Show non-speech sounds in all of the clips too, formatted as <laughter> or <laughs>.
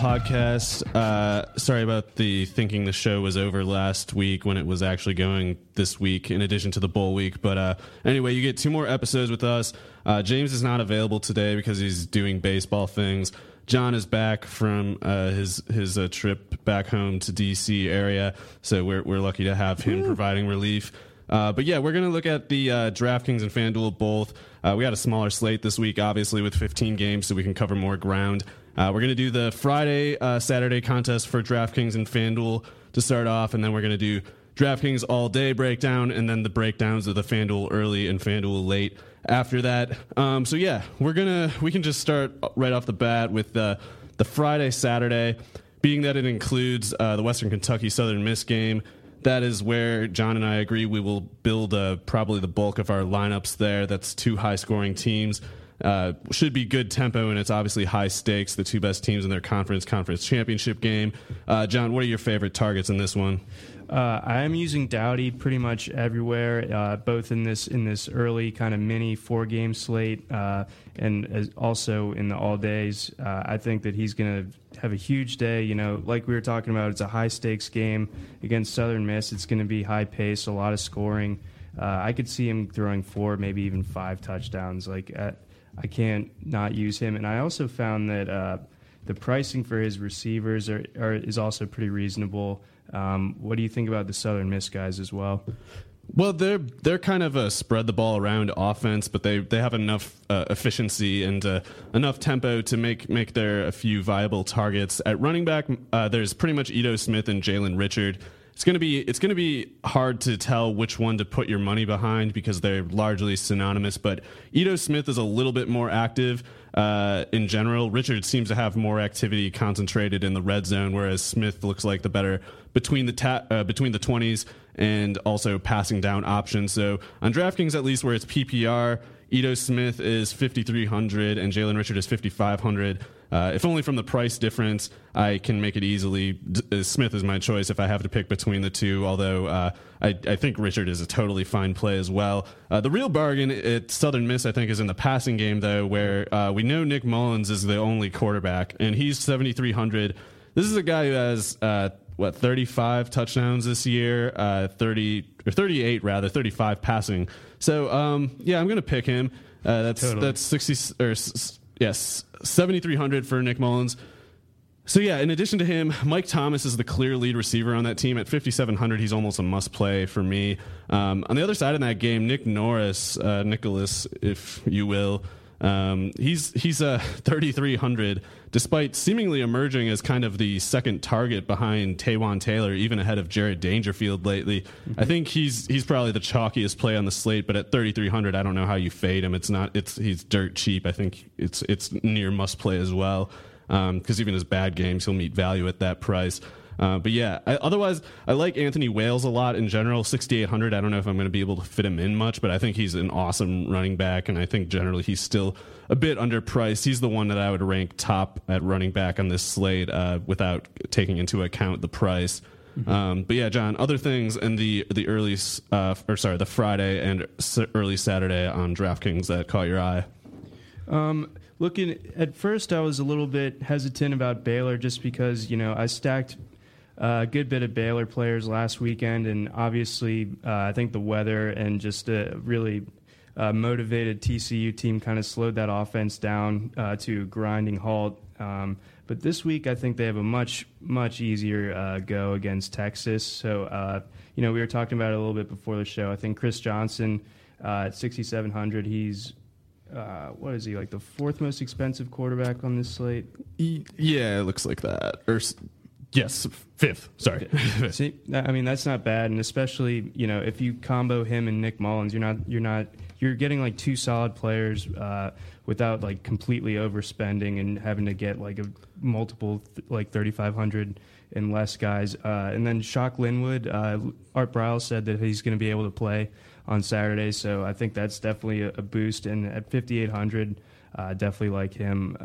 Podcast. Uh, sorry about the thinking the show was over last week when it was actually going this week, in addition to the bowl week. But uh, anyway, you get two more episodes with us. Uh, James is not available today because he's doing baseball things. John is back from uh, his his uh, trip back home to DC area, so we're we're lucky to have him providing relief. Uh, but yeah, we're going to look at the uh, DraftKings and FanDuel both. Uh, we had a smaller slate this week, obviously, with 15 games, so we can cover more ground. Uh, we're going to do the Friday, uh, Saturday contest for DraftKings and FanDuel to start off, and then we're going to do DraftKings all day breakdown, and then the breakdowns of the FanDuel early and FanDuel late after that. Um, so yeah, we're gonna we can just start right off the bat with the the Friday Saturday, being that it includes uh, the Western Kentucky Southern Miss game. That is where John and I agree we will build uh, probably the bulk of our lineups there. That's two high scoring teams. Uh, should be good tempo, and it's obviously high stakes. The two best teams in their conference conference championship game. Uh, John, what are your favorite targets in this one? Uh, I am using Doughty pretty much everywhere, uh, both in this in this early kind of mini four game slate, uh, and also in the all days. Uh, I think that he's going to have a huge day. You know, like we were talking about, it's a high stakes game against Southern Miss. It's going to be high pace, a lot of scoring. Uh, I could see him throwing four, maybe even five touchdowns. Like uh, I can't not use him, and I also found that the pricing for his receivers are, are is also pretty reasonable. Um, what do you think about the Southern Miss guys as well? Well, they're they're kind of a spread the ball around offense, but they, they have enough uh, efficiency and uh, enough tempo to make make their a few viable targets. At running back, uh, there's pretty much Ito Smith and Jalen Richard. It's gonna be it's gonna be hard to tell which one to put your money behind because they're largely synonymous. But Ito Smith is a little bit more active uh, in general. Richard seems to have more activity concentrated in the red zone, whereas Smith looks like the better between the ta- uh, between the twenties and also passing down options. So on DraftKings, at least where it's PPR, Ito Smith is 5,300 and Jalen Richard is 5,500. Uh, if only from the price difference, I can make it easily. D- uh, Smith is my choice if I have to pick between the two, although uh, I, I, think Richard is a totally fine play as well. Uh, the real bargain at Southern Miss, I think, is in the passing game, though, where uh, we know Nick Mullens is the only quarterback, and he's 7,300. This is a guy who has uh, what 35 touchdowns this year, uh, 30 or 38 rather, 35 passing. So um, yeah, I'm gonna pick him. Uh, that's totally. that's 60 or yes 7,300 for Nick Mullens. So yeah, in addition to him, Mike Thomas is the clear lead receiver on that team at 5700. He's almost a must play for me. Um, on the other side of that game, Nick Norris, uh, Nicholas, if you will, um, he's he's a <laughs> 3300, despite seemingly emerging as kind of the second target behind Taywan Taylor, even ahead of Jared Dangerfield lately. Mm-hmm. I think he's he's probably the chalkiest play on the slate, but at 3300, I don't know how you fade him. It's not it's he's dirt cheap. I think it's it's near must play as well because um, even his bad games, he'll meet value at that price. Uh, but yeah, I, otherwise, I like Anthony Wales a lot in general. 6,800. I don't know if I'm going to be able to fit him in much, but I think he's an awesome running back, and I think generally he's still a bit underpriced. He's the one that I would rank top at running back on this slate uh, without taking into account the price. Mm-hmm. Um, but yeah, John. Other things in the the early uh, or sorry, the Friday and early Saturday on DraftKings that caught your eye. Um, looking at first, I was a little bit hesitant about Baylor just because you know I stacked a good bit of Baylor players last weekend, and obviously, uh, I think the weather and just a really uh, motivated TCU team kind of slowed that offense down uh, to a grinding halt. Um, but this week, I think they have a much much easier uh, go against Texas. So, uh, you know, we were talking about it a little bit before the show. I think Chris Johnson uh, at 6,700, he's what is he like the fourth most expensive quarterback on this slate? Yeah, it looks like that. Or Yes, fifth. Sorry. <laughs> See, I mean that's not bad, and especially you know if you combo him and Nick Mullens, you're not you're not you're getting like two solid players uh, without like completely overspending and having to get like a multiple th- like 3,500 and less guys. Uh, and then Shock Linwood, uh, Art Briles said that he's going to be able to play on Saturday, so I think that's definitely a, a boost. And at 5,800, uh, definitely like him.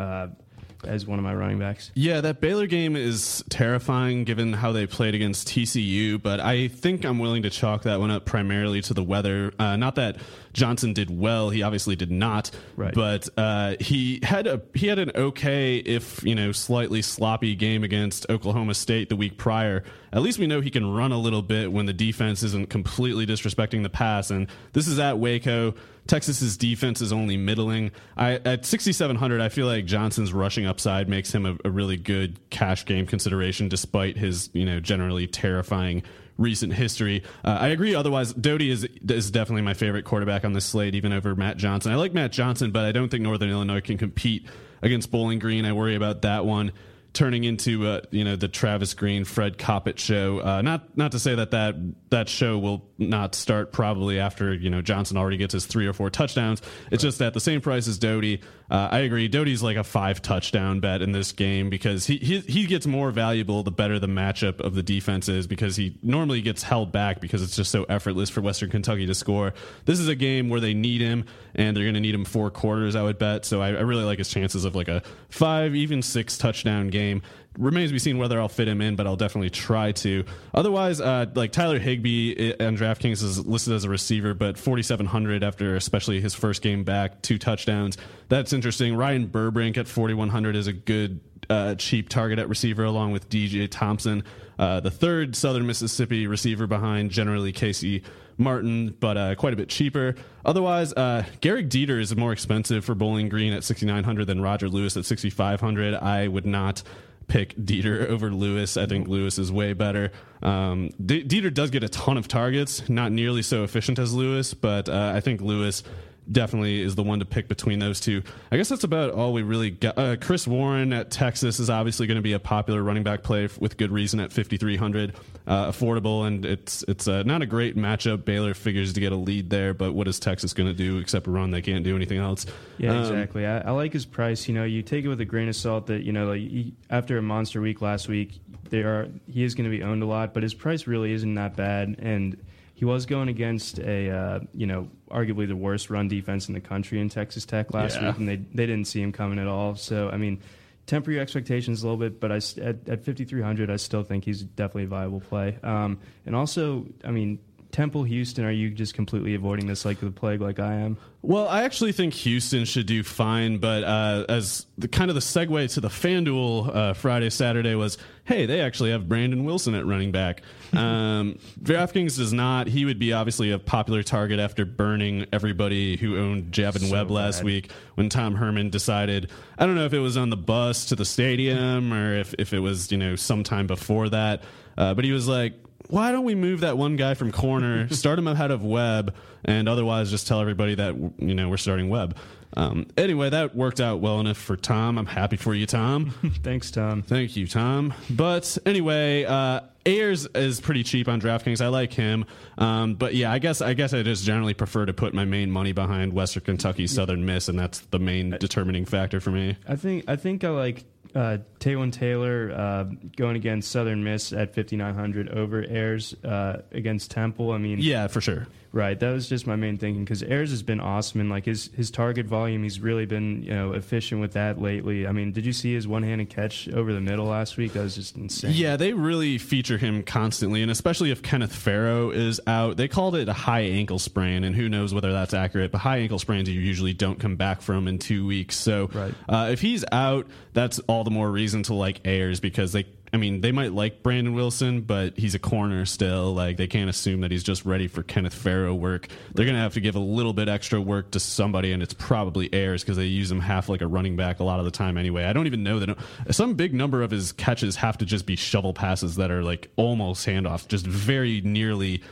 As one of my running backs. Yeah, that Baylor game is terrifying given how they played against TCU, but I think I'm willing to chalk that one up primarily to the weather. Uh, not that Johnson did well; he obviously did not. Right. But uh, he had a he had an okay, if you know, slightly sloppy game against Oklahoma State the week prior. At least we know he can run a little bit when the defense isn't completely disrespecting the pass. And this is at Waco. Texas's defense is only middling. I, at 6,700, I feel like Johnson's rushing upside makes him a, a really good cash game consideration, despite his you know generally terrifying recent history. Uh, I agree. Otherwise, Doughty is is definitely my favorite quarterback on this slate, even over Matt Johnson. I like Matt Johnson, but I don't think Northern Illinois can compete against Bowling Green. I worry about that one turning into uh, you know the Travis Greene Fred Coppet show. Uh, not not to say that that that show will not start probably after you know Johnson already gets his three or four touchdowns. It's right. just at the same price as Doughty. Uh, I agree. Doughty's like a five touchdown bet in this game because he, he he gets more valuable the better the matchup of the defense is because he normally gets held back because it's just so effortless for Western Kentucky to score. This is a game where they need him and they're going to need him four quarters. I would bet. So I, I really like his chances of like a five even six touchdown game remains to be seen whether I'll fit him in, but I'll definitely try to. Otherwise, uh, like Tyler Higbee on DraftKings is listed as a receiver, but 4,700 after especially his first game back, two touchdowns. That's interesting. Ryan Burbrink at 4,100 is a good uh, cheap target at receiver, along with DJ Thompson, uh, the third Southern Mississippi receiver behind generally Casey Martin, but uh, quite a bit cheaper. Otherwise, uh, Gehrig Dieter is more expensive for Bowling Green at 6,900 than Roger Lewis at 6,500. I would not pick Dieter over Lewis. I think Lewis is way better. Um, D- Dieter does get a ton of targets, not nearly so efficient as Lewis, but uh, I think Lewis definitely is the one to pick between those two. I guess that's about all we really got. Uh, Chris Warren at Texas is obviously going to be a popular running back play f- with good reason at 5300, uh, affordable, and it's it's uh, not a great matchup. Baylor figures to get a lead there, but what is Texas going to do except run? They can't do anything else. Yeah, Um, exactly. I, I like his price. You know, you take it with a grain of salt that you know, like he, after a monster week last week, they are he is going to be owned a lot, but his price really isn't that bad, and he was going against a uh, you know arguably the worst run defense in the country in Texas Tech last Yeah. week, and they they didn't see him coming at all. So I mean. Temper your expectations a little bit, but I, at, at 5,300, I still think he's definitely a viable play. Um, and also, I mean, Temple, Houston, are you just completely avoiding this like the plague, like I am? Well, I actually think Houston should do fine, but uh, as the kind of the segue to the FanDuel uh, Friday Saturday was, hey, they actually have Brandon Wilson at running back. <laughs> Um, DraftKings does not. He would be obviously a popular target after burning everybody who owned Javin Webb last bad. week when Tom Herman decided. I don't know if it was on the bus to the stadium or if if it was you know sometime before that, uh, but he was like why don't we move that one guy from corner, <laughs> start him ahead of Webb, and otherwise just tell everybody that you know we're starting Webb. Um, anyway, that worked out well enough for Tom. I'm happy for you, Tom. <laughs> Thanks, Tom. Thank you, Tom. But anyway, uh, Ayers is pretty cheap on DraftKings. I like him. Um, but yeah, I guess I guess I just generally prefer to put my main money behind Western Kentucky Southern Miss, and that's the main determining factor for me. I think I think I like uh, Taywan Taylor uh, going against Southern Miss at 5900 over Ayers uh, against Temple. I mean, Yeah, for sure. right. That was just my main thinking because Ayers has been awesome and like his his target volume, he's really been you know efficient with that lately. I mean, did you see his one handed catch over the middle last week? That was just insane. Yeah, they really feature him constantly, and especially if Kenneth Farrow is out. They called it a high ankle sprain, and who knows whether that's accurate. But high ankle sprains you usually don't come back from in two weeks. So Right. uh, if he's out, that's all the more reason to like Ayers because they. I mean, they might like Brandon Wilson, but he's a corner still. Like they can't assume that he's just ready for Kenneth Farrow work. They're gonna have to give a little bit extra work to somebody, and it's probably Ayers because they use him half like a running back a lot of the time anyway. I don't even know that some big number of his catches have to just be shovel passes that are like almost handoff, just very nearly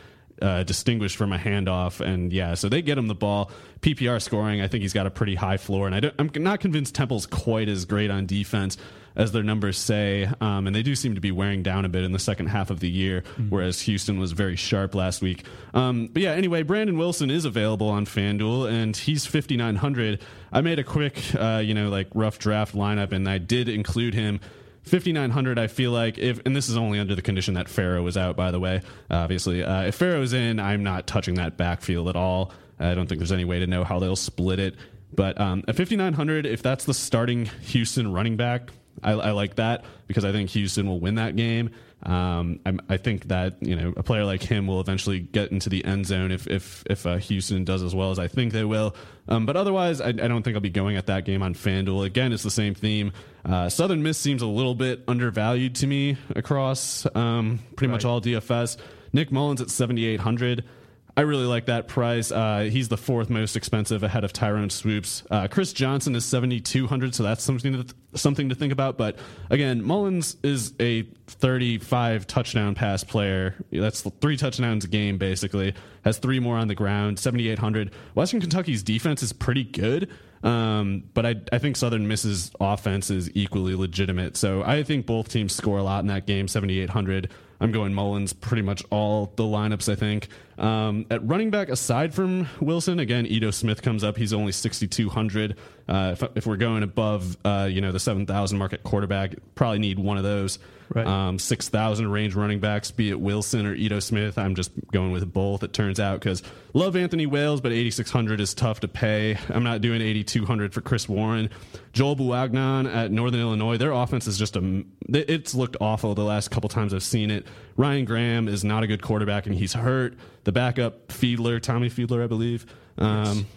uh, distinguished from a handoff. And yeah, so they get him the ball. PPR scoring, I think he's got a pretty high floor, and I don't, I'm not convinced Temple's quite as great on defense as their numbers say. Um, and they do seem to be wearing down a bit in the second half of the year, whereas Houston was very sharp last week. Um, but yeah, anyway, Brandon Wilson is available on FanDuel, and he's 5,900. I made a quick, uh, you know, like rough draft lineup, and I did include him. 5900 i feel like if and this is only under the condition that Farrow is out by the way obviously. Uh, if Farrow's in i'm not touching that backfield at all. I don't think there's any way to know how they'll split it. But um, at 5900 if that's the starting houston running back I, I like that because i think houston will win that game um, I'm, I think that you know a player like him will eventually get into the end zone if if if uh, Houston does as well as I think they will. Um, but otherwise, I, I don't think I'll be going at that game on FanDuel. Again, it's the same theme. Uh, Southern Miss seems a little bit undervalued to me across um, pretty much all DFS. Nick Mullens at 7,800. I really like that price. Uh, he's the fourth most expensive ahead of Tyrone Swoopes. Uh, Chris Johnson is 7,200, so that's something to th- something to think about. But again, Mullens is a 35 touchdown pass player. That's three touchdowns a game, basically. Has three more on the ground, 7,800. Western Kentucky's defense is pretty good. Um, but I, I think Southern Miss's offense is equally legitimate. So I think both teams score a lot in that game, 7,800. I'm going Mullens pretty much all the lineups, I think. Um, at running back, aside from Wilson, again, Ito Smith comes up. He's only 6,200. Uh, if, if we're going above, uh, you know, the 7,000 mark at quarterback, probably need one of those. Right. Um, 6,000 range running backs, be it Wilson or Ito Smith. I'm just going with both, it turns out, because love Anthony Wales, but 8,600 is tough to pay. I'm not doing 8,200 for Chris Warren. Joel Bouagnon at Northern Illinois, their offense is just a. It's looked awful the last couple times I've seen it. Ryan Graham is not a good quarterback, and he's hurt. The backup, Fiedler, Tommy Fiedler, I believe. Um,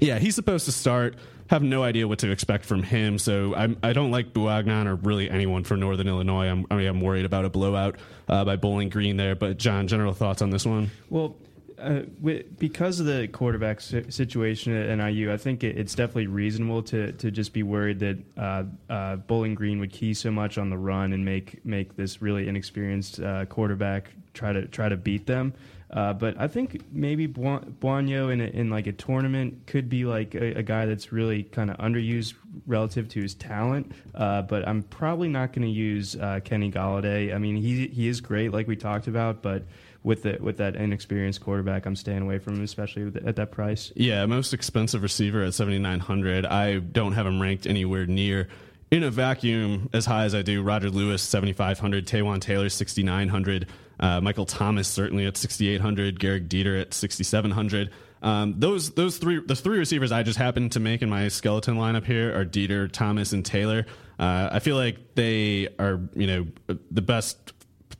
yeah, he's supposed to start. Have no idea what to expect from him, so I'm, I don't like Bouagnon or really anyone from Northern Illinois. I'm, I mean, I'm worried about a blowout uh, by Bowling Green there. But John, general thoughts on this one? Well, Uh, because of the quarterback situation at NIU, I think it, it's definitely reasonable to, to just be worried that uh, uh, Bowling Green would key so much on the run and make make this really inexperienced uh, quarterback try to try to beat them. Uh, but I think maybe Bu- Bouagnon in, a, in like a tournament could be like a, a guy that's really kind of underused relative to his talent. But I'm probably not going to use Kenny Golladay. I mean, he he is great, like we talked about, but with the with that inexperienced quarterback, I'm staying away from him, especially at that price. Yeah, most expensive receiver at 7,900. I don't have him ranked anywhere near in a vacuum as high as I do. Roger Lewis, 7,500. Taywan Taylor, 6,900. Uh, Michael Thomas, certainly at 6,800. Gehrig Dieter at 6,700. Um, those those three the three receivers I just happened to make in my skeleton lineup here are Dieter, Thomas, and Taylor. Uh, I feel like they are you know the best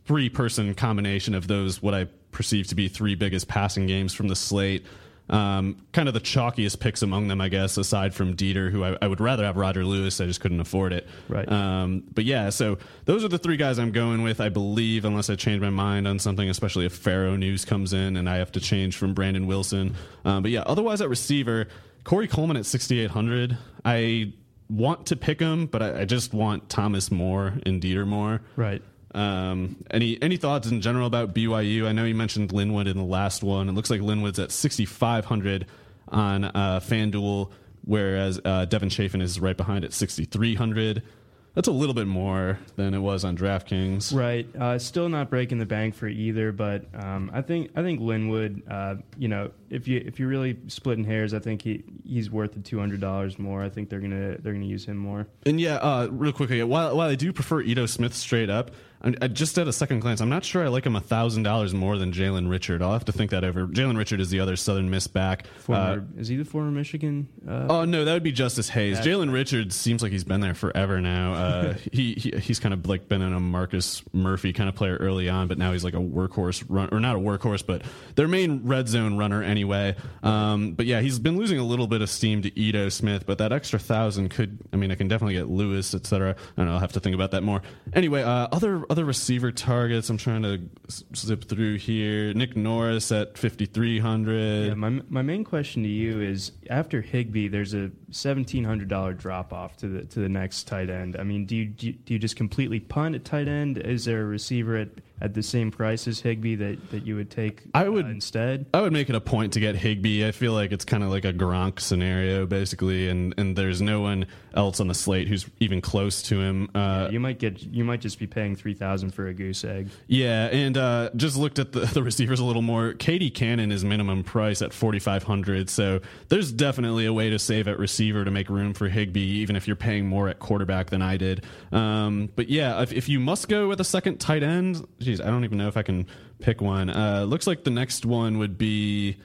three person combination of those what I perceive to be three biggest passing games from the slate. Um, kind of the chalkiest picks among them, I guess, aside from Dieter, who I, I would rather have Roger Lewis. I just couldn't afford it. Right. Um, but yeah, so those are the three guys I'm going with, I believe, unless I change my mind on something, especially if Farrow news comes in and I have to change from Brandon Wilson. Um, but yeah, otherwise at receiver, Corey Coleman at 6,800. I want to pick him, but I, I just want Thomas Moore and Dieter more. Right. Um, any any thoughts in general about BYU? I know you mentioned Linwood in the last one. It looks like Linwood's at 6,500 on uh, FanDuel, whereas uh, Devin Chafin is right behind at 6,300. That's a little bit more than it was on DraftKings. Right. Uh, still not breaking the bank for either, but um, I think I think Linwood. Uh, you know, if you if you're really splitting hairs, I think he he's worth the two hundred dollars more. I think they're gonna they're gonna use him more. And yeah, uh, real quickly, while while I do prefer Ito Smith straight up, I, I just at a second glance, I'm not sure I like him a thousand dollars more than Jalen Richard. I'll have to think that over. Jalen Richard is the other Southern Miss back. Former, is he the former Michigan? Uh, Oh no, that would be Justice Hayes. Jalen Richard seems like he's been there forever now. Uh, <laughs> he, he he's kind of like been in a Marcus Murphy kind of player early on, but now he's like a workhorse run or not a workhorse, but their main red zone runner anyway. Um, but yeah, he's been losing a little bit of steam to Ito Smith, but that extra thousand could. I mean, I can definitely get Lewis, etc. I don't know. I'll have to think about that more. Anyway, uh, other other receiver targets. I'm trying to zip through here. Nick Norris at 5300. Yeah, my my main question to you is after Higbee, there's a seventeen hundred dollar drop off to the to the next tight end. I mean, do you do you, do you just completely punt at tight end? Is there a receiver at, at the same price as Higbee that, that you would take? I would- uh, instead. I would make it a point to get Higbee. I feel like it's kind of like a Gronk scenario, basically, and, and there's no one else on the slate who's even close to him. Uh, You might get you might just be paying three thousand for a goose egg. yeah, and uh, just looked at the, <laughs> the receivers a little more. KD Cannon is minimum price at 4500 so there's definitely a way to save at receiver to make room for Higbee, even if you're paying more at quarterback than I did. Um, but yeah, if, if you must go with a second tight end, geez, I don't even know if I can pick one. Uh, looks like the next one would be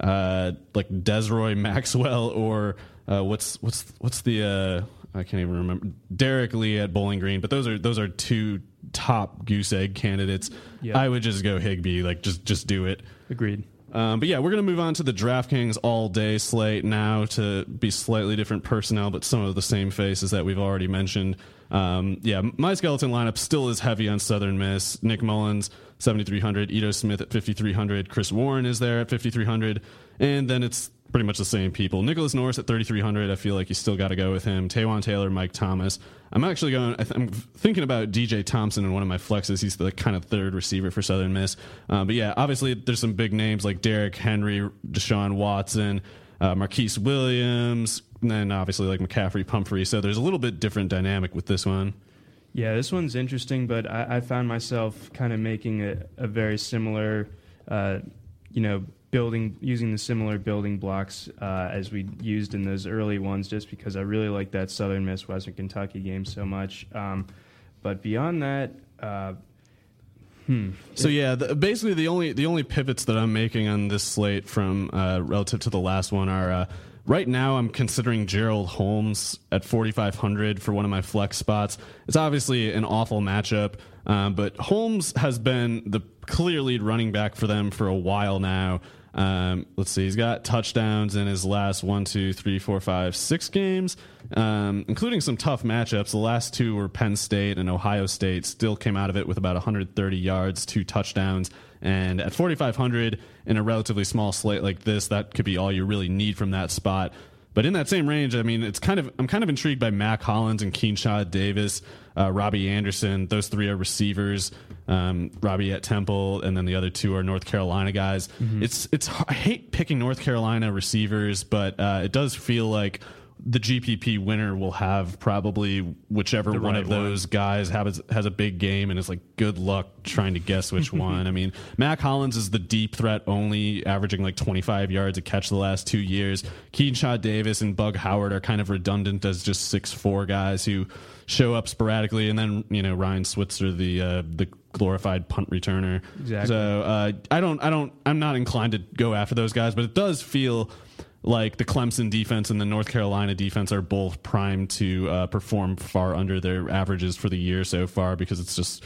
uh, like Desroy Maxwell or uh, what's what's what's the uh, I can't even remember Derek Lee at Bowling Green, but those are those are two top goose egg candidates. Yeah. I would just go Higbee, like just just do it. Agreed. Um, but yeah, we're going to move on to the DraftKings all day slate now to be slightly different personnel, but some of the same faces that we've already mentioned. Um, yeah, my skeleton lineup still is heavy on Southern Miss. Nick Mullens, 7,300. Ito Smith at 5,300. Chris Warren is there at 5,300. And then it's pretty much the same people. Nicholas Norris at 3,300. I feel like you still got to go with him. Taywan Taylor, Mike Thomas. I'm actually going, I I'm thinking about DJ Thompson in one of my flexes. He's the kind of third receiver for Southern Miss. Uh, but yeah, obviously there's some big names like Derrick Henry, Deshaun Watson, uh, Marquise Williams, and then obviously like McCaffrey, Pumphrey. So there's a little bit different dynamic with this one. Yeah, this one's interesting, but I, I found myself kind of making a, a very similar, uh, you know, building using the similar building blocks uh, as we used in those early ones, just because I really like that Southern Miss Western Kentucky game so much. Um, but beyond that, uh, So yeah, the, basically the only the only pivots that I'm making on this slate from uh, relative to the last one are uh, right now I'm considering Gerald Holmes at 4500 for one of my flex spots. It's obviously an awful matchup, um, but Holmes has been the clear lead running back for them for a while now. Um, let's see, he's got touchdowns in his last one, two, three, four, five, six games, um, including some tough matchups. The last two were Penn State and Ohio State. Still came out of it with about 130 yards, two touchdowns. And at 4,500 in a relatively small slate like this, that could be all you really need from that spot. But in that same range, I mean, it's kind of I'm kind of intrigued by Mack Hollins and Quinshad Davis, uh, Robby Anderson. Those three are receivers. Um, Robby at Temple, and then the other two are North Carolina guys. It's it's I hate picking North Carolina receivers, but uh, it does feel like the GPP winner will have probably whichever one right of those guys has has a big game, and it's like good luck trying to guess which <laughs> one. I mean, Mack Hollins is the deep threat only, averaging like 25 yards a catch the last two years. Quinshad Davis and Bug Howard are kind of redundant as just six four guys who show up sporadically, and then you know Ryan Switzer, the uh, the glorified punt returner. Exactly. So uh, I don't, I don't, I'm not inclined to go after those guys, but it does feel like the Clemson defense and the North Carolina defense are both primed to uh, perform far under their averages for the year so far because it's just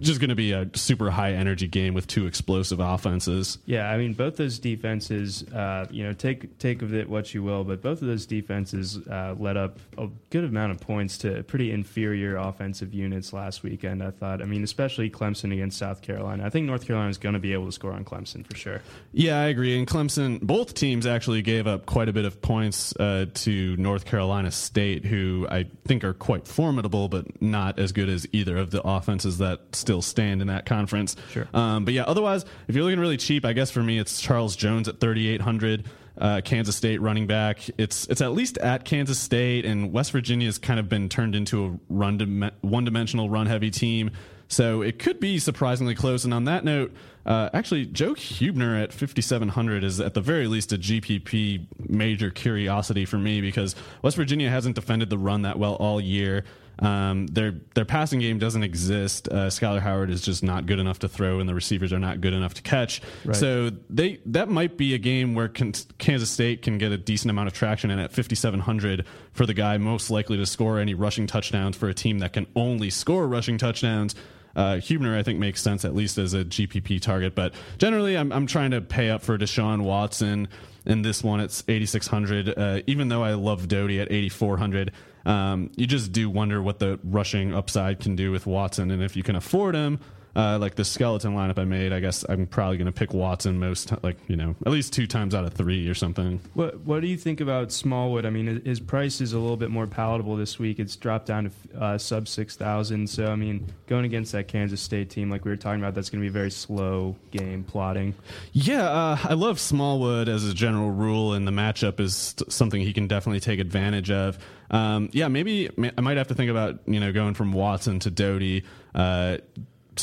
just going to be a super high energy game with two explosive offenses. Yeah, I mean both those defenses. Uh, you know, take take of it what you will, but both of those defenses uh, led up a good amount of points to pretty inferior offensive units last weekend. I thought. I mean, especially Clemson against South Carolina. I think North Carolina is going to be able to score on Clemson for sure. Yeah, I agree. And Clemson, both teams actually gave up quite a bit of points uh, to North Carolina State, who I think are quite formidable, but not as good as either of the offenses that still stand in that conference. Sure. Um, but yeah, otherwise, if you're looking really cheap, I guess for me it's Charles Jones at 3,800. Uh, Kansas State running back. It's it's at least at Kansas State, and West Virginia has kind of been turned into a run dim- one dimensional run heavy team. So it could be surprisingly close. And on that note, uh, actually, Joe Hubener at 5,700 is at the very least a GPP major curiosity for me because West Virginia hasn't defended the run that well all year. Um, their their passing game doesn't exist. Uh, Skyler Howard is just not good enough to throw, and the receivers are not good enough to catch. So they that might be a game where Kan- Kansas State can get a decent amount of traction. And at 5,700 for the guy most likely to score any rushing touchdowns for a team that can only score rushing touchdowns. Uh, Hubener, I think, makes sense at least as a GPP target, but generally, I'm, I'm trying to pay up for Deshaun Watson. In this one, it's 8,600. Uh, even though I love Doughty at 8,400, um, you just do wonder what the rushing upside can do with Watson, and if you can afford him. Uh, like the skeleton lineup I made, I guess I'm probably going to pick Watson most, like you know, at least two times out of three or something. What What do you think about Smallwood? I mean, his- price is a little bit more palatable this week. It's dropped down to uh, sub six thousand. So I mean, going against that Kansas State team, like we were talking about, that's going to be a very slow game plotting. Yeah, uh, I love Smallwood as a general rule, and the matchup is something he can definitely take advantage of. Um, yeah, maybe I might have to think about you know going from Watson to Doughty, uh,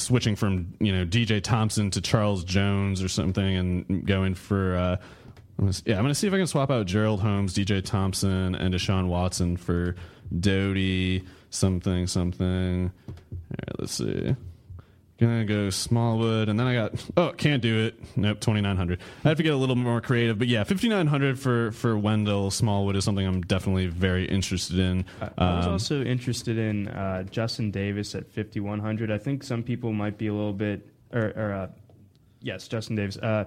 switching from you know DJ Thompson to Charles Jones or something, and going for. Uh, I'm gonna yeah, I'm to see if I can swap out Gerald Holmes, DJ Thompson, and Deshaun Watson for Doughty, something, something. All right, let's see. Gonna go Smallwood, and then I got oh can't do it. Nope, twenty nine hundred. I have to get a little more creative, but yeah, fifty nine hundred for for Wendell Smallwood is something I'm definitely very interested in. I was Um, also interested in uh, Justin Davis at 5100. I think some people might be a little bit, or, or uh, yes, Justin Davis. Uh,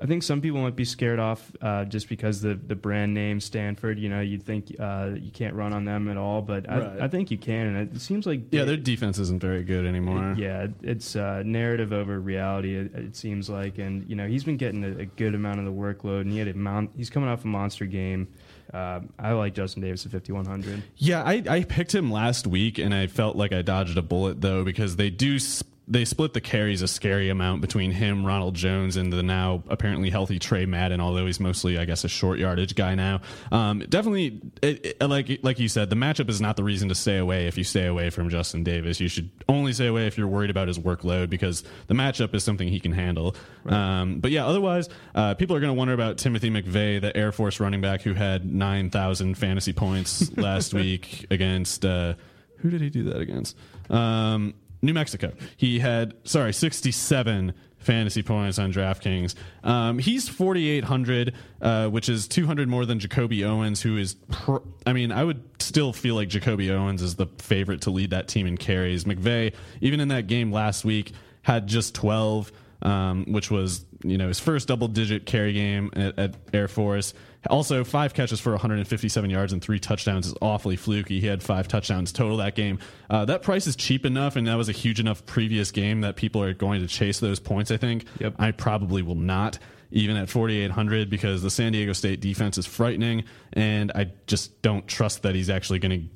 I think some people might be scared off uh, just because the the brand name Stanford. You know, you'd think uh, you can't run on them at all, but I, Right. I think you can. And it seems like yeah, their defense isn't very good anymore. yeah, it's uh, narrative over reality. It, it seems like, and you know, he's been getting a, a good amount of the workload, and he had a mon- he's coming off a monster game. Uh, I like Justin Davis at 5100. Yeah, I, I picked him last week, and I felt like I dodged a bullet though because they do s- they split the carries a scary amount between him, Ronald Jones, and the now apparently healthy Tre Madden. Although he's mostly, I guess, a short yardage guy now. Um, definitely, it, it- like like you said, the matchup is not the reason to stay away. If you stay away from Justin Davis, you should only stay away if you're worried about his workload because the matchup is something he can handle. Um, but yeah, otherwise, uh, people are going to wonder about Timothy McVay, the Air Force running back who had nine thousand fantasy points <laughs> last week against. Uh, who did he do that against? Um, New Mexico. He had sorry, sixty-seven fantasy points on DraftKings. Um, he's forty-eight hundred, uh, which is two hundred more than Jacobi Owens, who is. Pr- I mean, I would still feel like Jacobi Owens is the favorite to lead that team in carries. McVay, even in that game last week, had just twelve. um, which was you know his first double digit carry game at, at Air Force. Also, five catches for 157 yards and three touchdowns is awfully fluky. He had five touchdowns total that game. Uh, that price is cheap enough, and that was a huge enough previous game that people are going to chase those points. I think. Yep. I probably will not even at 4,800 because the San Diego State defense is frightening, and I just don't trust that he's actually going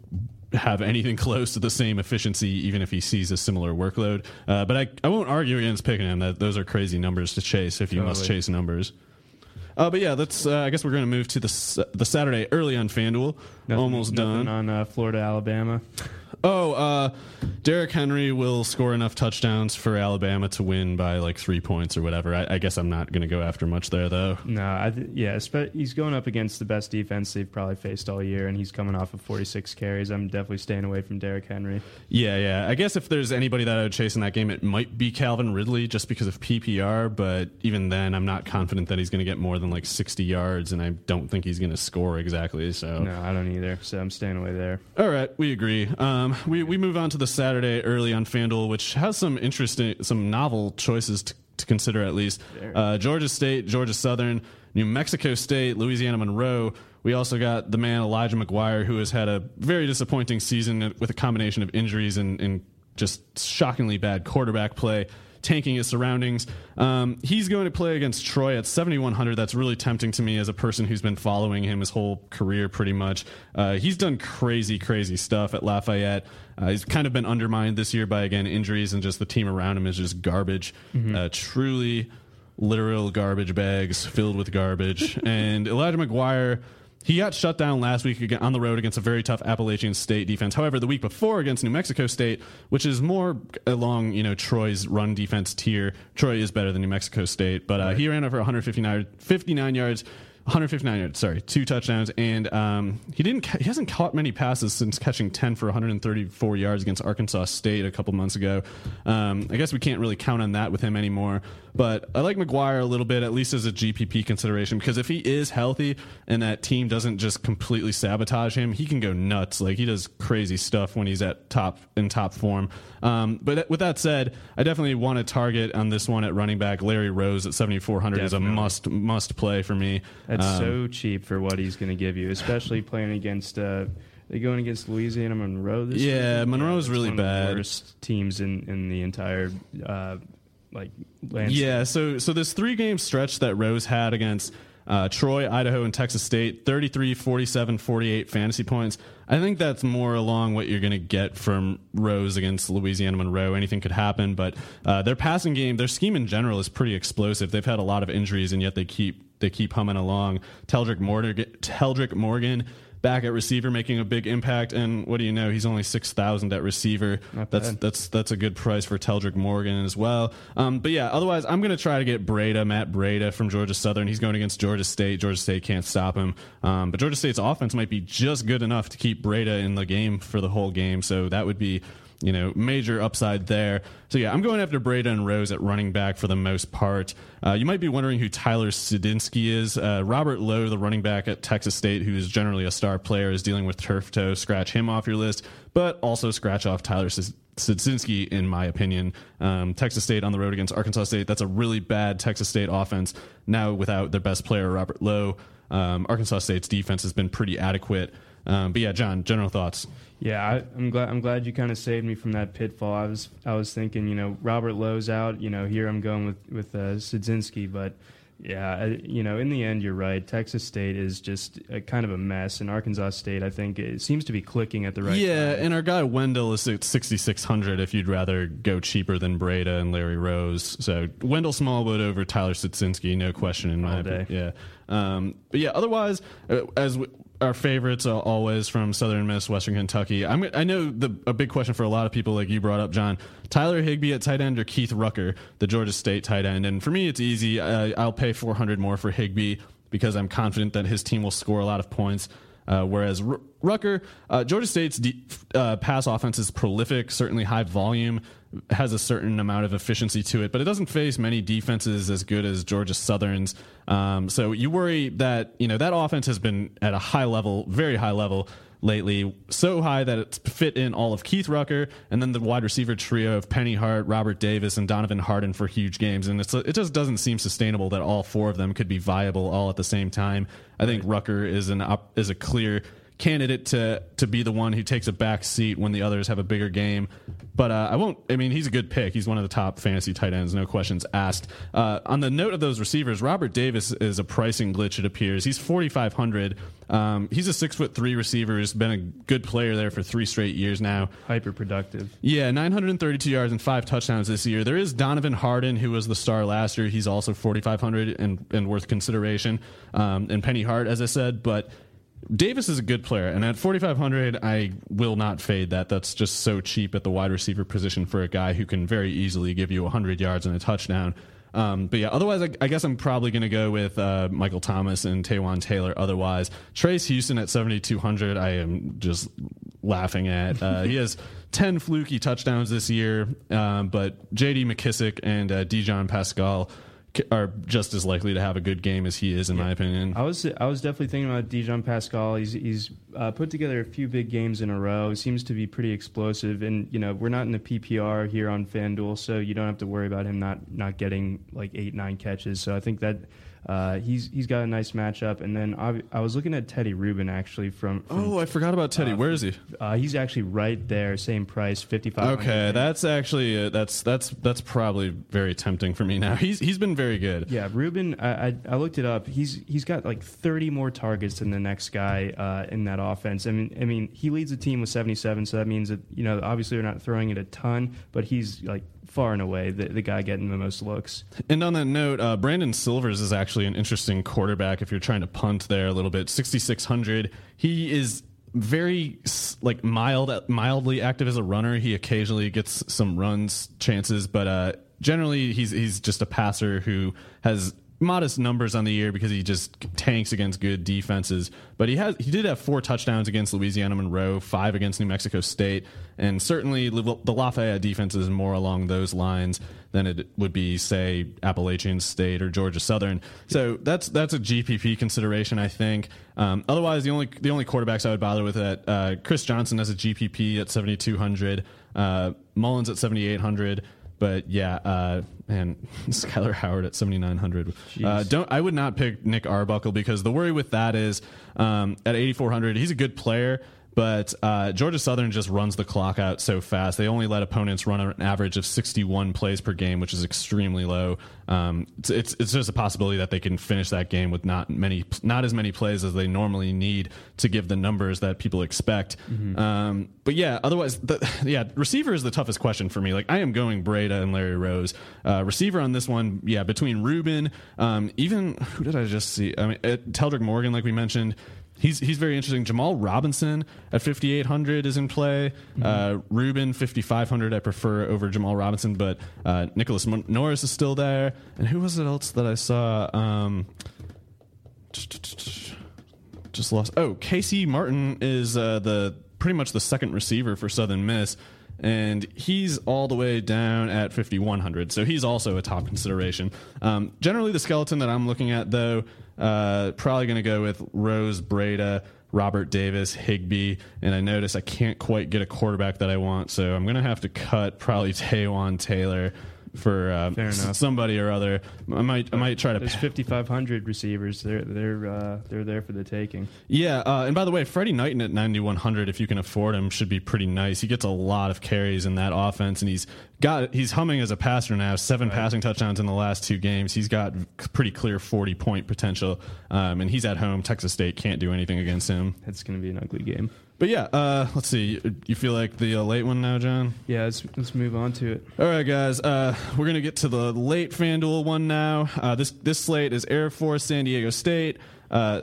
to have anything <laughs> close to the same efficiency, even if he sees a similar workload. Uh, but I, I won't argue against picking him. That those are crazy numbers to chase if you must chase numbers. Uh, but yeah, let's. Uh, I guess we're going to move to the the Saturday early on FanDuel. Nothing- Almost nothing done. on uh, Florida, Alabama. Oh, uh, Derrick Henry will score enough touchdowns for Alabama to win by like three points or whatever. I, I guess I'm not going to go after much there though. No, I th- yeah, he's going up against the best defense they've probably faced all year, and he's coming off of 46 carries. I'm definitely staying away from Derrick Henry. Yeah, yeah. I guess if there's anybody that I would chase in that game, it might be Calvin Ridley just because of PPR. But even then, I'm not confident that he's going to get more than like 60 yards, and I don't think he's going to score exactly. So, No, I don't either. So I'm staying away there. all right, we agree. Um, we we move on to the Saturday early on FanDuel, which has some interesting, some novel choices to, to consider at least. Uh, Georgia State, Georgia Southern, New Mexico State, Louisiana Monroe. We also got the man Elijah McGuire, who has had a very disappointing season with a combination of injuries and, and just shockingly bad quarterback play tanking his surroundings. Um, he's going to play against Troy at 7,100. That's really tempting to me as a person who's been following him his whole career, pretty much. Uh, he's done crazy, crazy stuff at Lafayette. Uh, he's kind of been undermined this year by, again, injuries, and just the team around him is just garbage. Uh, truly literal garbage bags filled with garbage. <laughs> and Elijah McGuire. He got shut down last week again on the road against a very tough Appalachian State defense. However, the week before against New Mexico State, which is more along you know Troy's run defense tier, Troy is better than New Mexico State, but uh, he ran over 159 59 yards. 159 yards, sorry, two touchdowns, and um, he didn't. He hasn't caught many passes since catching 10 for 134 yards against Arkansas State a couple months ago. Um, I guess we can't really count on that with him anymore. But I like McGuire a little bit, at least as a GPP consideration, because if he is healthy and that team doesn't just completely sabotage him, he can go nuts. Like he does crazy stuff when he's at top in top form. Um, but with that said, I definitely want to target on this one at running back. Larry Rose at 7,400 is a must must play for me. That's Um, so cheap for what he's going to give you, especially playing against. Uh, they going against Louisiana Monroe this year. Yeah, Monroe is really one of the bad. worst teams in in the entire uh, like landscape. Yeah, so so this three game stretch that Rose had against uh, Troy, Idaho, and Texas State 33, 47, 48 fantasy points. I think that's more along what you're going to get from Rose against Louisiana Monroe. Anything could happen, but uh, their passing game, their scheme in general is pretty explosive. They've had a lot of injuries, and yet they keep they keep humming along. Teldrick Morgan, Teldrick Morgan back at receiver making a big impact and what do you know he's only 6000 at receiver Not that's bad. that's that's a good price for Teldrick Morgan as well. Um, but yeah, otherwise, I'm going to try to get Breida, Matt Breida from Georgia Southern. He's going against Georgia State. Georgia State can't stop him. Um, but Georgia State's offense might be just good enough to keep Breida in the game for the whole game. So that would be you know, major upside there. So yeah, I'm going after Breida and Rose at running back for the most part. Uh, you might be wondering who Tyler Sidinsky is. Uh, Robert Lowe, the running back at Texas State, who is generally a star player, is dealing with turf toe. Scratch him off your list, but also scratch off Tyler Sidzinski, in my opinion. Um, Texas State on the road against Arkansas State. That's a really bad Texas State offense. Now without their best player, Robert Lowe, um, Arkansas State's defense has been pretty adequate. Um, but yeah, John, general thoughts. Yeah, I, I'm glad. I'm glad you kind of saved me from that pitfall. I was, I was thinking, you know, Robert Lowe's out. You know, here I'm going with with uh, Sidzinski, but yeah, I, you know, in the end, you're right. Texas State is just a, kind of a mess, and Arkansas State, I think, it seems to be clicking at the right. yeah, time. and our guy Wendell is at 6,600 if you'd rather go cheaper than Breida and Larry Rose. So Wendell Smallwood over Tyler Sitsinski, no question in my All day. opinion. Yeah. Um, but yeah, otherwise, uh, as w- our favorites are always from Southern Miss, Western Kentucky. I'm, I know the a big question for a lot of people, like you brought up, John, Tyler Higbee at tight end or Keith Rucker, the Georgia State tight end. And for me, it's easy. I'll pay 400 more for Higbee because I'm confident that his team will score a lot of points. Uh, whereas R- Rucker, uh, Georgia State's uh, pass offense is prolific, certainly high volume, has a certain amount of efficiency to it, but it doesn't face many defenses as good as Georgia Southern's. Um, so you worry that you know that offense has been at a high level, very high level, lately, so high that it's fit in all of Keith Rucker and then the wide receiver trio of Penny Hart, Robert Davis, and Donovan Harden for huge games. And it's, it just doesn't seem sustainable that all four of them could be viable all at the same time. I think Rucker is an is a clear candidate to to be the one who takes a back seat when the others have a bigger game. But uh, I won't. I mean, he's a good pick. He's one of the top fantasy tight ends, no questions asked. Uh, on the note of those receivers, Robert Davis is a pricing glitch. It appears he's forty five hundred. Um, he's a six foot three receiver. Has been a good player there for three straight years now. Hyper productive. Yeah, 932 yards and five touchdowns this year. There is Donovan Harden, who was the star last year. He's also 4,500 and, and worth consideration. Um, and Penny Hart, as I said, but Davis is a good player, and at 4,500, I will not fade that. That's just so cheap at the wide receiver position for a guy who can very easily give you 100 yards and a touchdown. Um, but yeah, otherwise, I, I guess I'm probably going to go with uh, Michael Thomas and Taywan Taylor. Otherwise, Trace Houston at 7,200, I am just laughing at. Uh, he has <laughs> 10 fluky touchdowns this year, um, but JD McKissic and uh, Dijon Paschal are just as likely to have a good game as he is, in my opinion. I was I was definitely thinking about Dijon Paschal. He's he's uh, put together a few big games in a row. He seems to be pretty explosive, and you know we're not in the PPR here on FanDuel, so you don't have to worry about him not not getting like eight nine catches. So I think that uh, he's he's got a nice matchup, and then I, I was looking at Teddy Ruben actually from. from oh, I forgot about Teddy. Where is he? uh, he's actually right there, same price, fifty five. Okay, that's actually uh, that's that's that's probably very tempting for me now. <laughs> He's he's been very good. Yeah, Ruben. I, I, I looked it up. He's he's got like thirty more targets than the next guy uh, in that offense. I mean, I mean, he leads the team with seventy seven, so that means that you know obviously they're not throwing it a ton, but he's like far and away the, the guy getting the most looks. And on that note, uh, Brandon Silvers is actually an interesting quarterback if you're trying to punt there a little bit. 6,600. He is very like mild, mildly active as a runner. He occasionally gets some runs chances, but uh, generally he's he's just a passer who has modest numbers on the year because he just tanks against good defenses. But he has he did have four touchdowns against Louisiana Monroe, five against New Mexico State, and certainly the Lafayette defense is more along those lines than it would be, say, Appalachian State or Georgia Southern. So that's that's a GPP consideration, I think. Um, otherwise, the only the only quarterbacks I would bother with that uh, Chris Johnson has a GPP at seventy two hundred, uh, Mullens at seventy eight hundred. But yeah, uh, man, <laughs> Skyler Howard at seventy nine hundred. Uh, don't I would not pick Nick Arbuckle because the worry with that is um, at eighty four hundred, he's a good player. But uh, Georgia Southern just runs the clock out so fast. They only let opponents run an average of 61 plays per game, which is extremely low. Um, it's, it's, it's just a possibility that they can finish that game with not many, not as many plays as they normally need to give the numbers that people expect. Mm-hmm. Um, but yeah, otherwise, the, yeah, receiver is the toughest question for me. Like I am going Breida and Larry Rose. Uh, receiver on this one, yeah, between Ruben, um, even who did I just see? I mean, Teldrick Morgan, like we mentioned he's he's very interesting. Jamal Robinson at 5800 is in play. Mm-hmm. Uh, Ruben 5500 I prefer over Jamal Robinson, but uh, Nicholas Norris is still there. And who was it else that I saw? Um, just lost. Oh, Casey Martin is uh, the pretty much the second receiver for Southern Miss. And he's all the way down at 5,100. So he's also a top consideration. Um, generally, the skeleton that I'm looking at, though, uh, probably going to go with Rose Breida, Robert Davis, Higbee, and I notice I can't quite get a quarterback that I want, so I'm going to have to cut probably <laughs> Taywan Taylor for uh, somebody or other. I might I might try to. There's 5,500 receivers. They're they're uh, they're there for the taking. Yeah, uh, and by the way, Fredi Knighton at 9,100, if you can afford him, should be pretty nice. He gets a lot of carries in that offense, and he's got he's humming as a passer now. Seven right. passing touchdowns in the last two games. He's got pretty clear 40 point potential, um, and he's at home. Texas State can't do anything against him. It's going to be an ugly game. But yeah, uh, let's see. You feel like the uh, late one now, John? Yeah, let's, let's move on to it. All right, guys. Uh, we're gonna get to the late FanDuel one now. Uh, this this slate is Air Force, San Diego State. Uh,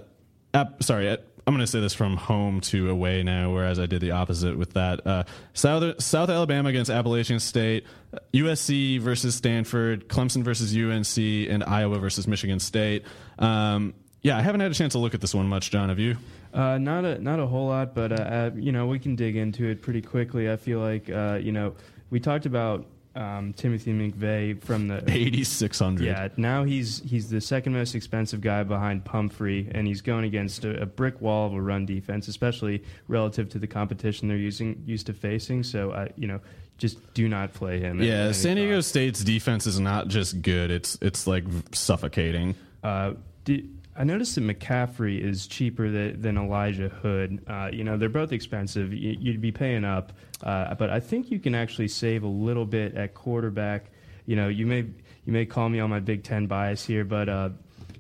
sorry, I'm going to say this from home to away now, whereas I did the opposite with that. Uh, South South Alabama against Appalachian State, USC versus Stanford, Clemson versus UNC, and Iowa versus Michigan State. Um, yeah, I haven't had a chance to look at this one much, John. Have you? Uh, not a not a whole lot, but uh, uh, you know we can dig into it pretty quickly. I feel like uh, you know we talked about um, Timothy McVay from the <laughs> 8600. Yeah, now he's he's the second most expensive guy behind Pumphrey, and he's going against a, a brick wall of a run defense, especially relative to the competition they're using used to facing. So, I you know, just do not play him. Yeah, San Diego cost. State's defense is not just good; it's it's like suffocating. Uh, I noticed that McCaffrey is cheaper than, than Elijah Hood. Uh, you know, they're both expensive. Y- You'd be paying up, uh, but I think you can actually save a little bit at quarterback. You know, you may you may call me on my Big Ten bias here, but uh,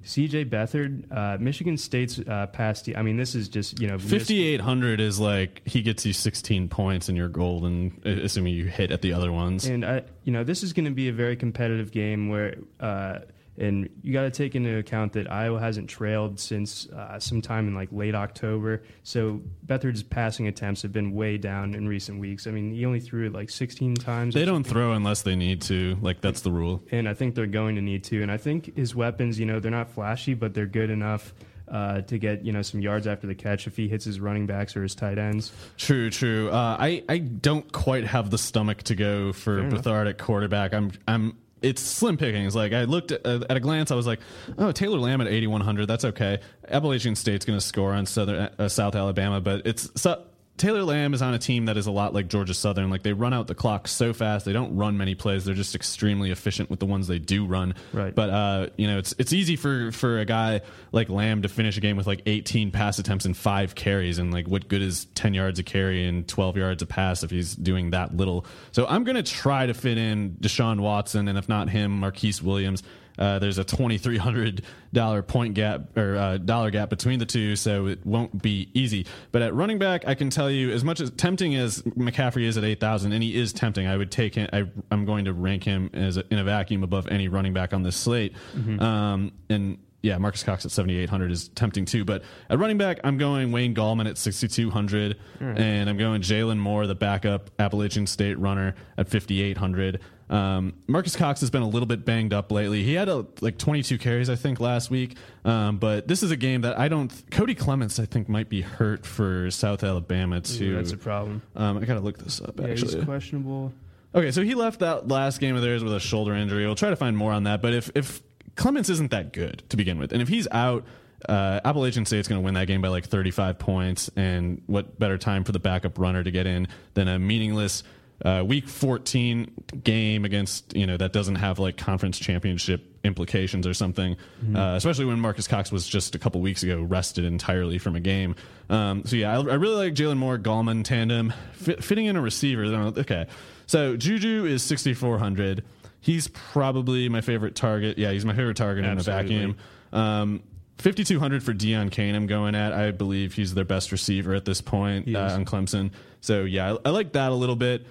C.J. Beathard, uh, Michigan State's uh, past. I mean, this is just you know mis- 5800 is like he gets you 16 points and you're golden, assuming you hit at the other ones. And I, you know, this is going to be a very competitive game where, uh, and you got to take into account that Iowa hasn't trailed since uh, sometime in like late October. So Beathard's passing attempts have been way down in recent weeks. I mean, he only threw it like 16 times. they don't throw unless they need to. Like that's the rule. and I think they're going to need to. And I think his weapons, you know, they're not flashy, but they're good enough. Uh, to get you know some yards after the catch if he hits his running backs or his tight ends. True, true. Uh, I I don't quite have the stomach to go for. Beathard at quarterback. I'm I'm. It's slim pickings. Like I looked at, at a glance, I was like, "Oh, Taylor Lamb at 8100. That's okay." Appalachian State's going to score on Southern uh, South Alabama, but it's so, Taylor Lamb is on a team that is a lot like Georgia Southern. Like they run out the clock so fast. They don't run many plays. They're just extremely efficient with the ones they do run. Right. But uh, you know, it's it's easy for for a guy like Lamb to finish a game with like 18 pass attempts and five carries. And like, what good is 10 yards a carry and 12 yards a pass if he's doing that little? So I'm gonna try to fit in Deshaun Watson, and if not him, Marquise Williams. Uh, there's a twenty three hundred dollar point gap or uh, dollar gap between the two, so it won't be easy. But at running back, I can tell you as much as tempting as McCaffrey is at eight thousand, and he is tempting. I would take him. I, I'm going to rank him as a, in a vacuum above any running back on this slate. Um, and yeah, Marcus Cox at 7,800 is tempting too. But at running back, I'm going Wayne Gallman at 6,200. And I'm going Jalen Moore, the backup Appalachian State runner, at 5,800. Um, Marcus Cox has been a little bit banged up lately. He had a, like 22 carries, I think, last week. Um, but this is a game that I don't. Cody Clements, I think, might be hurt for South Alabama too. Ooh, that's a problem. Um, I gotta look this up. Yeah, Actually, he's questionable. Okay, so he left that last game of theirs with a shoulder injury. We'll try to find more on that. But if if Clements isn't that good to begin with, and if he's out, uh, Appalachian State's going to win that game by like 35 points. And what better time for the backup runner to get in than a meaningless uh, Week 14 game against you know that doesn't have like conference championship implications or something. Uh, especially when Marcus Cox was just a couple weeks ago rested entirely from a game. Um, so yeah, I, I really like Jalen Moore Gallman tandem Fit, fitting in a receiver. Okay, so Juju is 6400. He's probably my favorite target. Yeah, he's my favorite target Absolutely. in a vacuum. Um, 5200 for Deon Cain I'm going at. I believe he's their best receiver at this point uh, on Clemson. So yeah, I, I like that a little bit.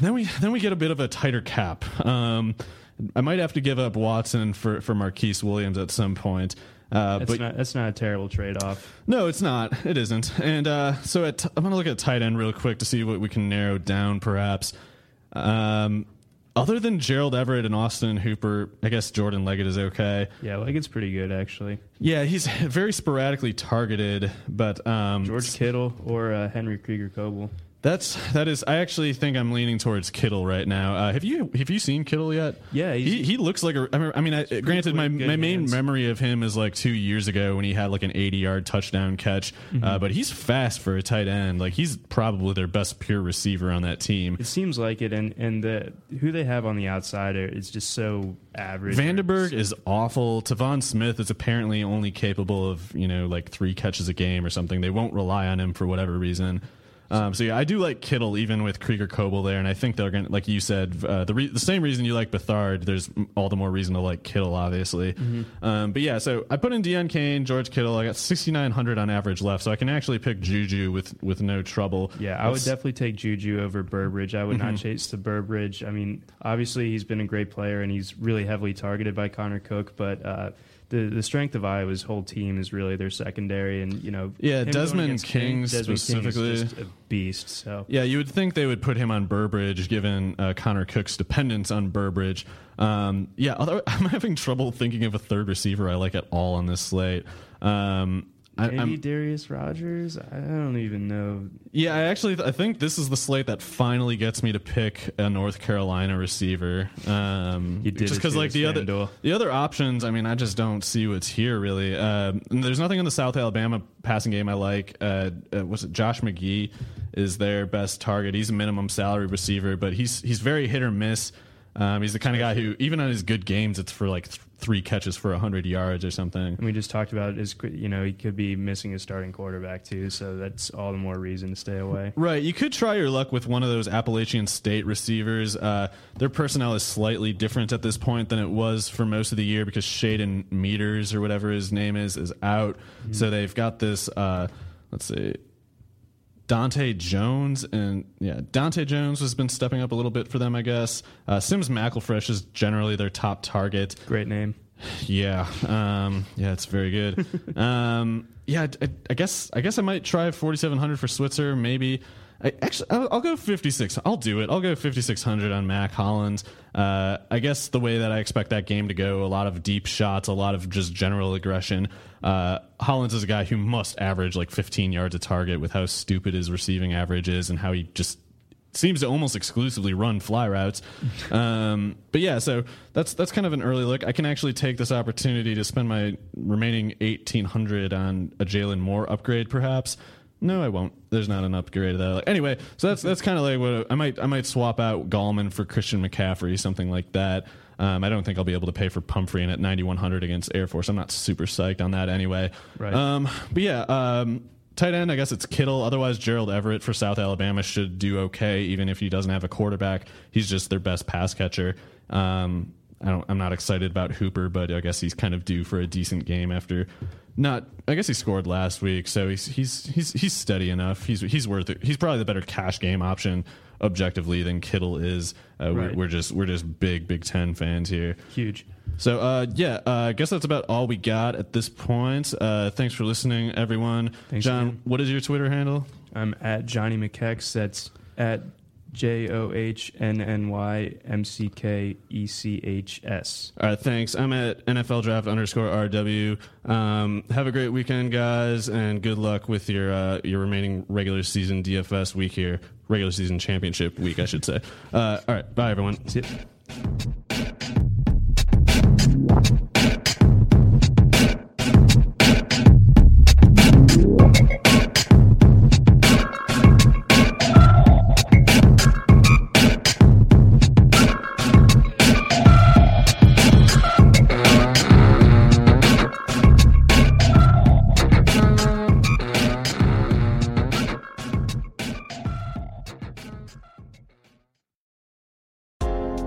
Then we then we get a bit of a tighter cap. Um, I might have to give up Watson for for Marquise Williams at some point. Uh, That's but not that's not a terrible trade off. no, it's not. It isn't. And uh, so at, I'm going to look at tight end real quick to see what we can narrow down, perhaps. Um, other than Gerald Everett and Austin Hooper, I guess Jordan Leggett is okay. Yeah, like it's pretty good actually. Yeah, he's very sporadically targeted, but um, George Kittle or uh, Henry Krieger Coble. That's that is. I actually think I'm leaning towards Kittle right now. Uh, have you have you seen Kittle yet? Yeah, he's- he he looks like a. I mean, I mean I, granted, my my main hands. memory of him is like two years ago when he had like an 80 yard touchdown catch. Mm-hmm. Uh, but he's fast for a tight end. Like he's probably their best pure receiver on that team. It seems like it, and and the who they have on the outside is just so average. VandeBerg is awful. Tevaun Smith is apparently only capable of you know like three catches a game or something. They won't rely on him for whatever reason. Um, so yeah, I do like Kittle even with Krieger Coble there, and I think they're going to, like you said, uh, the re- the same reason you like Beathard. There's all the more reason to like Kittle, obviously. Um, but yeah, so I put in Deon Cain, George Kittle. I got 6,900 on average left, so I can actually pick Juju with with no trouble. Yeah, I would definitely take Juju over Burbridge. I would not chase the Burbridge. I mean, obviously he's been a great player and he's really heavily targeted by Connor Cook, but uh, the the strength of Iowa's whole team is really their secondary, and you know, Yeah, Desmond King Desmond King is specifically. just a beast. So Yeah, you would think they would put him on Burbridge, given uh, Connor Cook's dependence on Burbridge. Um, yeah, although <laughs> I'm having trouble thinking of a third receiver I like at all on this slate. Um, I, Maybe Darius Rogers. I don't even know. yeah, I actually I think this is the slate that finally gets me to pick a North Carolina receiver. Um, You did just because like the other FanDuel. the other options. I mean, I just don't see what's here really. Um, and there's nothing in the South Alabama passing game I like. Uh, uh, was it Josh Magee is their best target? He's a minimum salary receiver, but he's he's very hit or miss. Um, he's the kind of guy who, even on his good games, it's for like th- three catches for 100 yards or something. And we just talked about his. You know, he could be missing his starting quarterback too, so that's all the more reason to stay away. Right. You could try your luck with one of those Appalachian State receivers. Uh, their personnel is slightly different at this point than it was for most of the year because Shaedon Meadors or whatever his name is is out. So they've got this. Uh, let's see. Dante Jones and yeah, Dante Jones has been stepping up a little bit for them, I guess. Uh, Simms McElfresh is generally their top target. Great name. Yeah, um, yeah, it's very good. <laughs> um, yeah, I, I guess I guess I might try 4700 for Switzer. Maybe. I, actually, I'll, I'll go 56. I'll do it. I'll go 5600 on Mack Hollins. Uh, I guess the way that I expect that game to go, a lot of deep shots, a lot of just general aggression. Uh, Hollins is a guy who must average like 15 yards a target with how stupid his receiving average is and how he just seems to almost exclusively run fly routes. <laughs> Um, but yeah, so that's that's kind of an early look. I can actually take this opportunity to spend my remaining eighteen hundred on a Jalen Moore upgrade, perhaps. No, I won't. There's not an upgrade of that like. Anyway, so that's that's kind of like what I might I might swap out Gallman for Christian McCaffrey, something like that. Um, I don't think I'll be able to pay for Pumphrey in at 9100 against Air Force. I'm not super psyched on that anyway. Right. Um, but yeah, um, tight end, I guess it's Kittle. Otherwise, Gerald Everett for South Alabama should do okay, even if he doesn't have a quarterback. He's just their best pass catcher. Um, I don't, I'm not excited about Hooper, but I guess he's kind of due for a decent game after not. I guess he scored last week, so he's he's he's he's steady enough. He's he's worth it. He's probably the better cash game option objectively than Kittle is. Uh, we're, Right. we're just we're just big Big Ten fans here. Huge. So uh, yeah, uh, I guess that's about all we got at this point. Uh, thanks for listening, everyone. Thanks, John, man. what is your Twitter handle? I'm at Johnny McKex. That's at J O H N N Y M C K E C H S. All right, thanks. I'm at NFL Draft underscore RW. Um, have a great weekend, guys, and good luck with your uh, your remaining regular season DFS week here. Regular season championship week, I should say. Uh, all right, bye, everyone. See ya.